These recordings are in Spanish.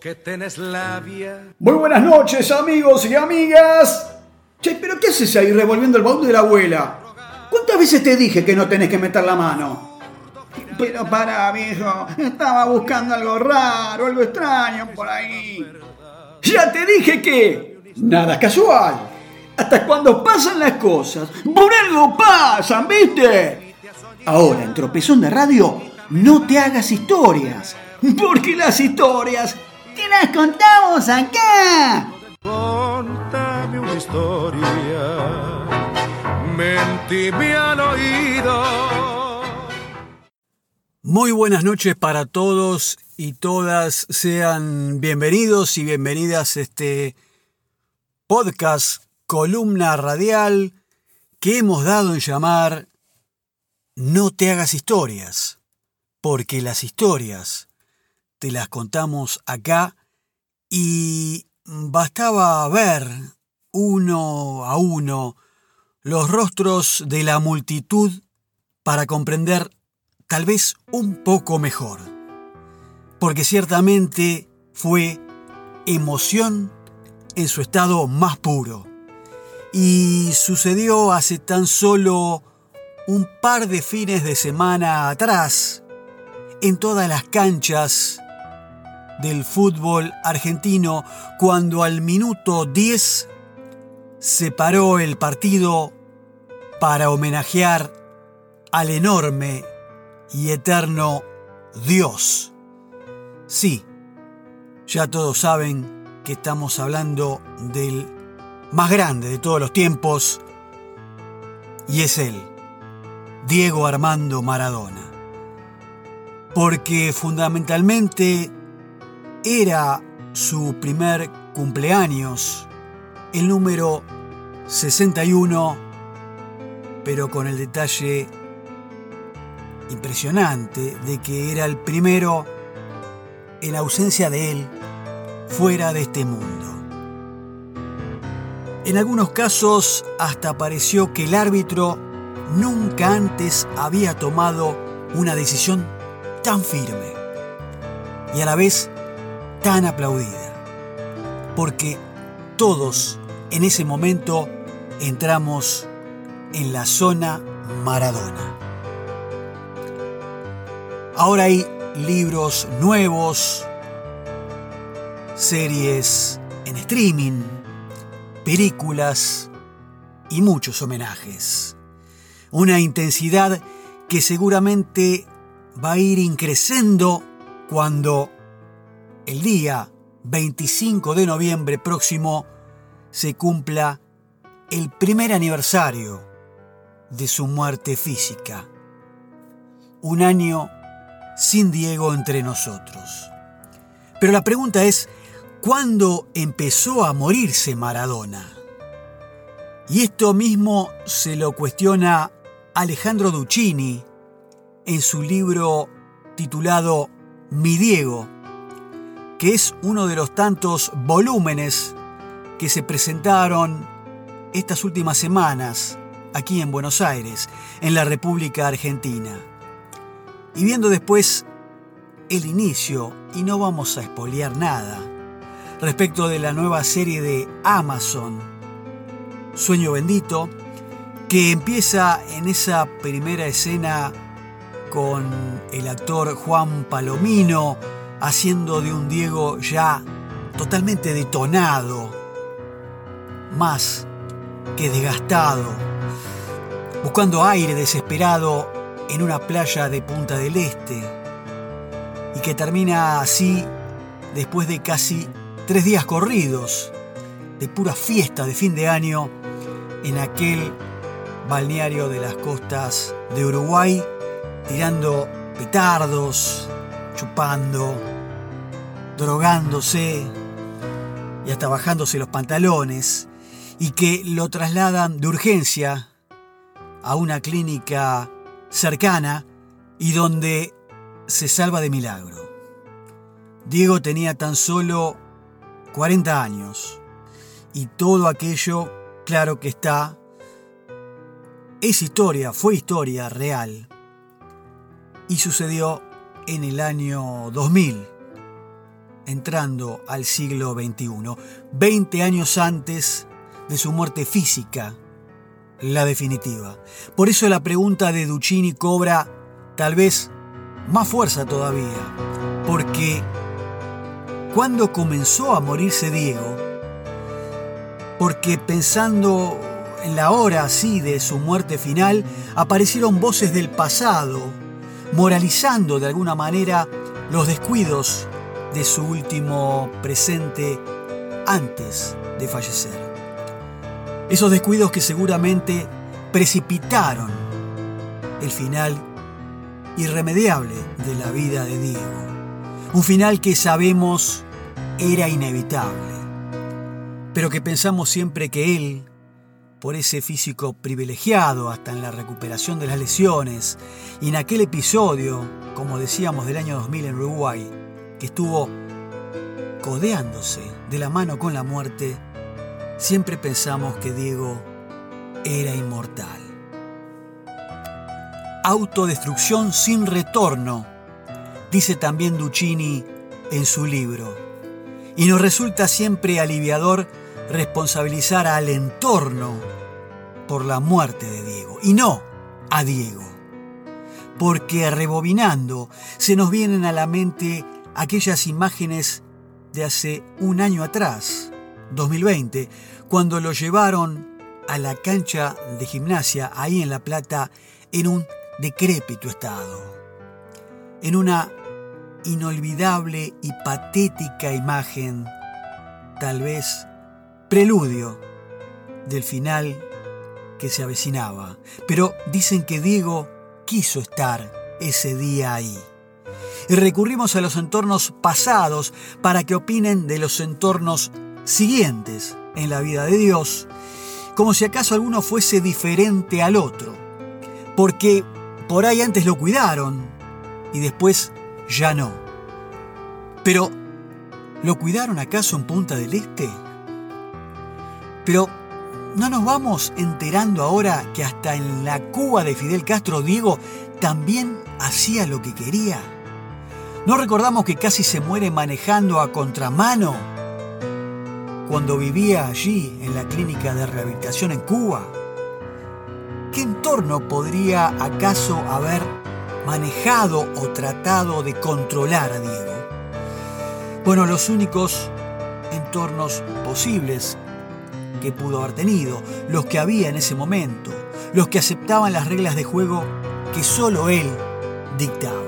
Que tenés labia. Muy buenas noches, amigos y amigas. Che, pero ¿qué haces ahí revolviendo el baúl de la abuela? ¿Cuántas veces te dije que no tenés que meter la mano? Pero para, viejo, estaba buscando algo raro, algo extraño por ahí. Ya te dije que nada casual. Hasta cuando pasan las cosas, por algo pasan, ¿viste? Ahora, en Tropezón de Radio, no te hagas historias. Porque las historias te las contamos acá. Contame una historia. Mentime al oído. Muy buenas noches para todos y todas. Sean bienvenidos y bienvenidas a este podcast, columna radial que hemos dado en llamar No te hagas historias, porque las historias te las contamos acá y bastaba ver uno a uno los rostros de la multitud para comprender tal vez un poco mejor, porque ciertamente fue emoción en su estado más puro. Y sucedió hace tan solo un par de fines de semana atrás, en todas las canchas del fútbol argentino, cuando al minuto 10 se paró el partido para homenajear al enorme y eterno Dios. Sí, ya todos saben que estamos hablando del más grande de todos los tiempos, y es él, Diego Armando Maradona. Porque fundamentalmente era su primer cumpleaños, el número 61, pero con el detalle impresionante de que era el primero en ausencia de él fuera de este mundo. En algunos casos hasta pareció que el árbitro nunca antes había tomado una decisión tan firme y a la vez tan aplaudida, porque todos en ese momento entramos en la zona Maradona. Ahora hay libros nuevos, series en streaming, películas y muchos homenajes. Una intensidad que seguramente va a ir increciendo cuando el día 25 de noviembre próximo se cumpla el primer aniversario de su muerte física. Un año sin Diego entre nosotros. Pero la pregunta es, ¿cuándo empezó a morirse Maradona? Y esto mismo se lo cuestiona Alejandro Duccini en su libro titulado Mi Diego, que es uno de los tantos volúmenes que se presentaron estas últimas semanas aquí en Buenos Aires, en la República Argentina. Y viendo después el inicio, y no vamos a espolear nada, respecto de la nueva serie de Amazon, Sueño Bendito, que empieza en esa primera escena con el actor Juan Palomino haciendo de un Diego ya totalmente detonado, más que desgastado, buscando aire desesperado en una playa de Punta del Este, y que termina así después de casi tres días corridos de pura fiesta de fin de año en aquel balneario de las costas de Uruguay, tirando petardos, chupando, drogándose y hasta bajándose los pantalones, y que lo trasladan de urgencia a una clínica cercana y donde se salva de milagro. Diego tenía tan solo 40 años y todo aquello, claro que está, es historia, fue historia real y sucedió en el año 2000, entrando al siglo XXI, 20 años antes de su muerte física, la definitiva. Por eso la pregunta de Duccini cobra tal vez más fuerza todavía, porque cuando comenzó a morirse Diego, porque pensando en la hora así de su muerte final, aparecieron voces del pasado, moralizando de alguna manera los descuidos de su último presente antes de fallecer. Esos descuidos que seguramente precipitaron el final irremediable de la vida de Diego. Un final que sabemos era inevitable, pero que pensamos siempre que él, por ese físico privilegiado hasta en la recuperación de las lesiones y en aquel episodio, como decíamos, del año 2000 en Uruguay, que estuvo codeándose de la mano con la muerte, siempre pensamos que Diego era inmortal. Autodestrucción sin retorno, dice también Duccini en su libro. Y nos resulta siempre aliviador responsabilizar al entorno por la muerte de Diego y no a Diego. Porque rebobinando se nos vienen a la mente aquellas imágenes de hace un año atrás, 2020, cuando lo llevaron a la cancha de gimnasia ahí en La Plata en un decrépito estado, en una inolvidable y patética imagen, tal vez preludio del final que se avecinaba. Pero dicen que Diego quiso estar ese día ahí. Y recurrimos a los entornos pasados para que opinen de los entornos siguientes en la vida de Dios, como si acaso alguno fuese diferente al otro, porque por ahí antes lo cuidaron y después ya no. Pero, ¿lo cuidaron acaso en Punta del Este? Pero, ¿no nos vamos enterando ahora que hasta en la Cuba de Fidel Castro Diego también hacía lo que quería? ¿No recordamos que casi se muere manejando a contramano cuando vivía allí en la clínica de rehabilitación en Cuba? ¿Qué entorno podría acaso haber manejado o tratado de controlar a Diego? Bueno, los únicos entornos posibles que pudo haber tenido, los que había en ese momento, los que aceptaban las reglas de juego que solo él dictaba.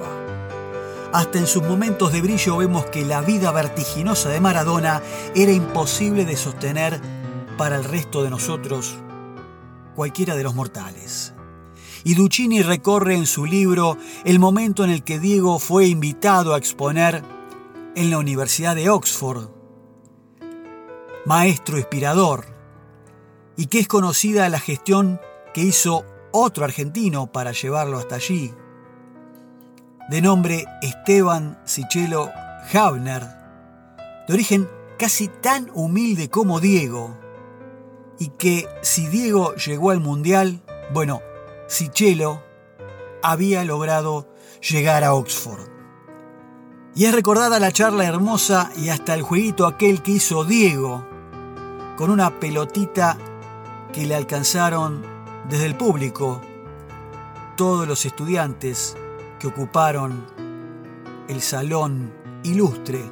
Hasta en sus momentos de brillo vemos que la vida vertiginosa de Maradona era imposible de sostener para el resto de nosotros, cualquiera de los mortales. Y Duccini recorre en su libro el momento en el que Diego fue invitado a exponer en la Universidad de Oxford, maestro inspirador, y que es conocida la gestión que hizo otro argentino para llevarlo hasta allí, de nombre Esteban Sichelo Havner, de origen casi tan humilde como Diego, y que si Diego llegó al Mundial, bueno, Sichelo había logrado llegar a Oxford. Y es recordada la charla hermosa y hasta el jueguito aquel que hizo Diego, con una pelotita que le alcanzaron desde el público todos los estudiantes que ocuparon el salón ilustre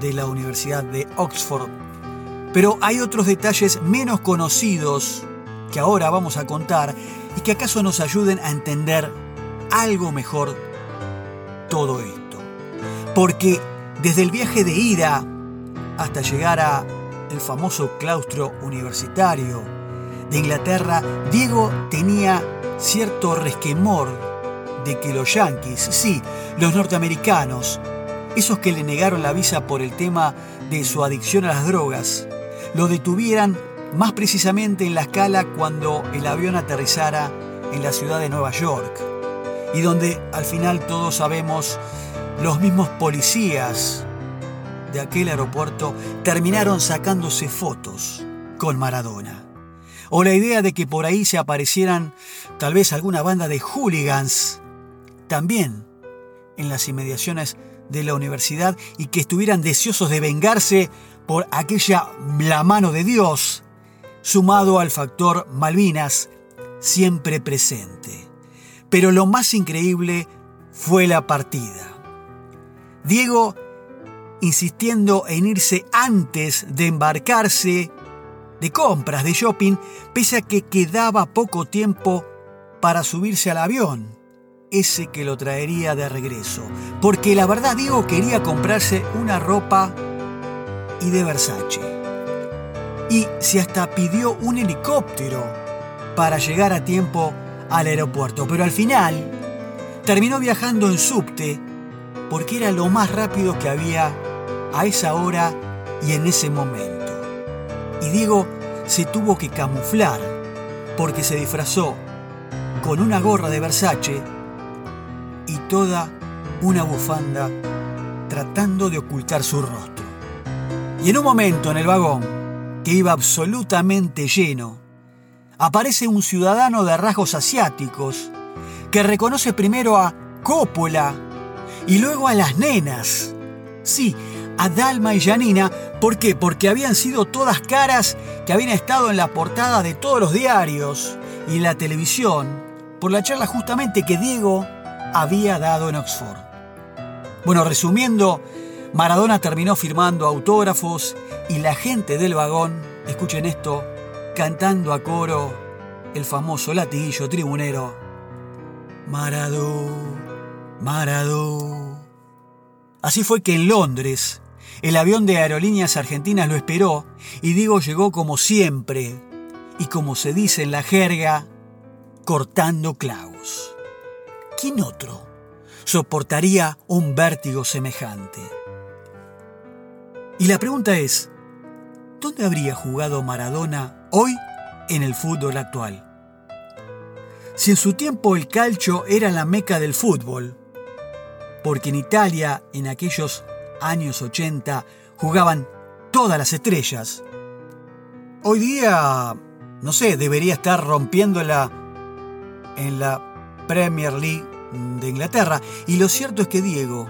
de la Universidad de Oxford. Pero hay otros detalles menos conocidos que ahora vamos a contar y que acaso nos ayuden a entender algo mejor todo esto. Porque desde el viaje de ida hasta llegar a el famoso claustro universitario. De Inglaterra, Diego tenía cierto resquemor de que los yanquis, sí, los norteamericanos, esos que le negaron la visa por el tema de su adicción a las drogas, lo detuvieran más precisamente en la escala cuando el avión aterrizara en la ciudad de Nueva York, y donde al final todos sabemos los mismos policías de aquel aeropuerto terminaron sacándose fotos con Maradona. O la idea de que por ahí se aparecieran tal vez alguna banda de hooligans también en las inmediaciones de la universidad y que estuvieran deseosos de vengarse por aquella la mano de Dios, sumado al factor Malvinas, siempre presente. Pero lo más increíble fue la partida. Diego insistiendo en irse antes de embarcarse de compras, de shopping, pese a que quedaba poco tiempo para subirse al avión, ese que lo traería de regreso. Porque la verdad Diego quería comprarse una ropa y de Versace. Y se hasta pidió un helicóptero para llegar a tiempo al aeropuerto. Pero al final terminó viajando en subte porque era lo más rápido que había a esa hora y en ese momento. Y Diego se tuvo que camuflar porque se disfrazó con una gorra de Versace y toda una bufanda tratando de ocultar su rostro. Y en un momento en el vagón, que iba absolutamente lleno, aparece un ciudadano de rasgos asiáticos que reconoce primero a Coppola y luego a las nenas. Sí, a Dalma y Janina. ¿Por qué? Porque habían sido todas caras que habían estado en la portada de todos los diarios y en la televisión por la charla justamente que Diego había dado en Oxford. Bueno, resumiendo, Maradona terminó firmando autógrafos y la gente del vagón, escuchen esto, cantando a coro el famoso latiguillo tribunero. Maradó, Maradó. Así fue que en Londres, el avión de Aerolíneas Argentinas lo esperó y Diego llegó como siempre y como se dice en la jerga, cortando clavos. ¿Quién otro soportaría un vértigo semejante? Y la pregunta es, ¿dónde habría jugado Maradona hoy en el fútbol actual? Si en su tiempo el calcio era la meca del fútbol, porque en Italia en aquellos años 80 jugaban todas las estrellas. Hoy día, no sé, debería estar rompiéndola en la Premier League de Inglaterra. Y lo cierto es que Diego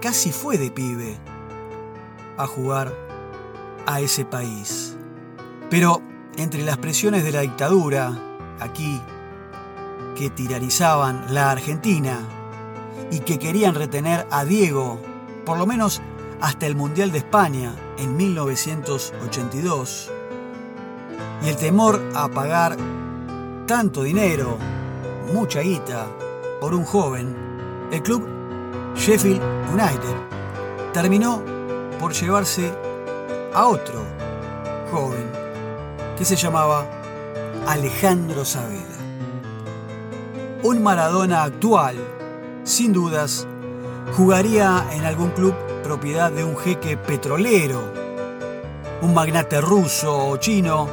casi fue de pibe a jugar a ese país. Pero entre las presiones de la dictadura, aquí, que tiranizaban la Argentina y que querían retener a Diego por lo menos hasta el Mundial de España en 1982. Y el temor a pagar tanto dinero, mucha guita, por un joven, el club Sheffield United terminó por llevarse a otro joven que se llamaba Alejandro Sabela. Un Maradona actual, sin dudas, jugaría en algún club propiedad de un jeque petrolero, un magnate ruso o chino,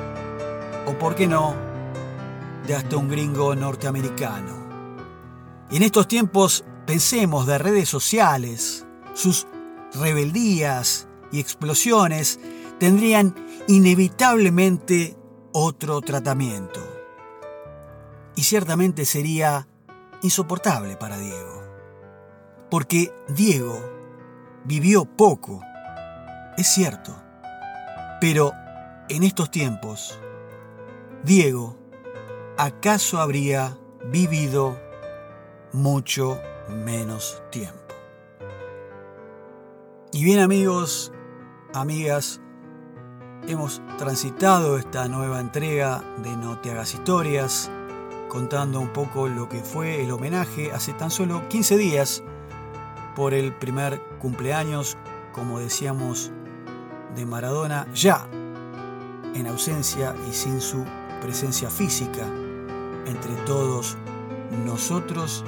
o por qué no, de hasta un gringo norteamericano. Y en estos tiempos pensemos de redes sociales, sus rebeldías y explosiones tendrían inevitablemente otro tratamiento. Y ciertamente sería insoportable para Diego porque Diego vivió poco, es cierto, pero en estos tiempos, Diego acaso habría vivido mucho menos tiempo. Y bien amigos, amigas, hemos transitado esta nueva entrega de No te hagas historias, contando un poco lo que fue el homenaje hace tan solo 15 días por el primer cumpleaños, como decíamos, de Maradona, ya en ausencia y sin su presencia física entre todos nosotros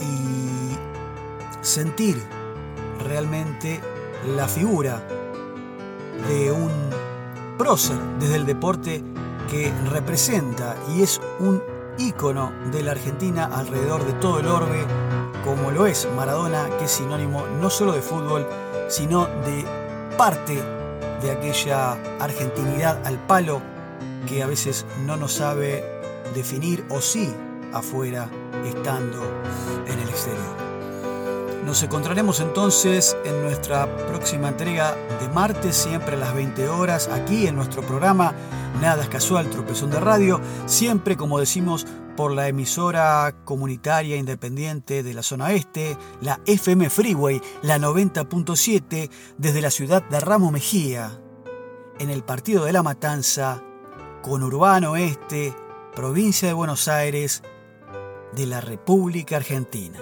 y sentir realmente la figura de un prócer desde el deporte que representa y es un ícono de la Argentina alrededor de todo el orbe como lo es Maradona, que es sinónimo no solo de fútbol, sino de parte de aquella argentinidad al palo que a veces no nos sabe definir o sí afuera estando en el exterior. Nos encontraremos entonces en nuestra próxima entrega de martes, siempre a las 20 horas, aquí en nuestro programa Nada es Casual, Tropezón de Radio, siempre como decimos por la emisora comunitaria independiente de la zona este, la FM Freeway, la 90.7, desde la ciudad de Ramo Mejía, en el partido de La Matanza, con Urbano Este, provincia de Buenos Aires, de la República Argentina.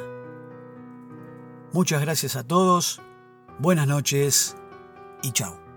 Muchas gracias a todos, buenas noches y chao.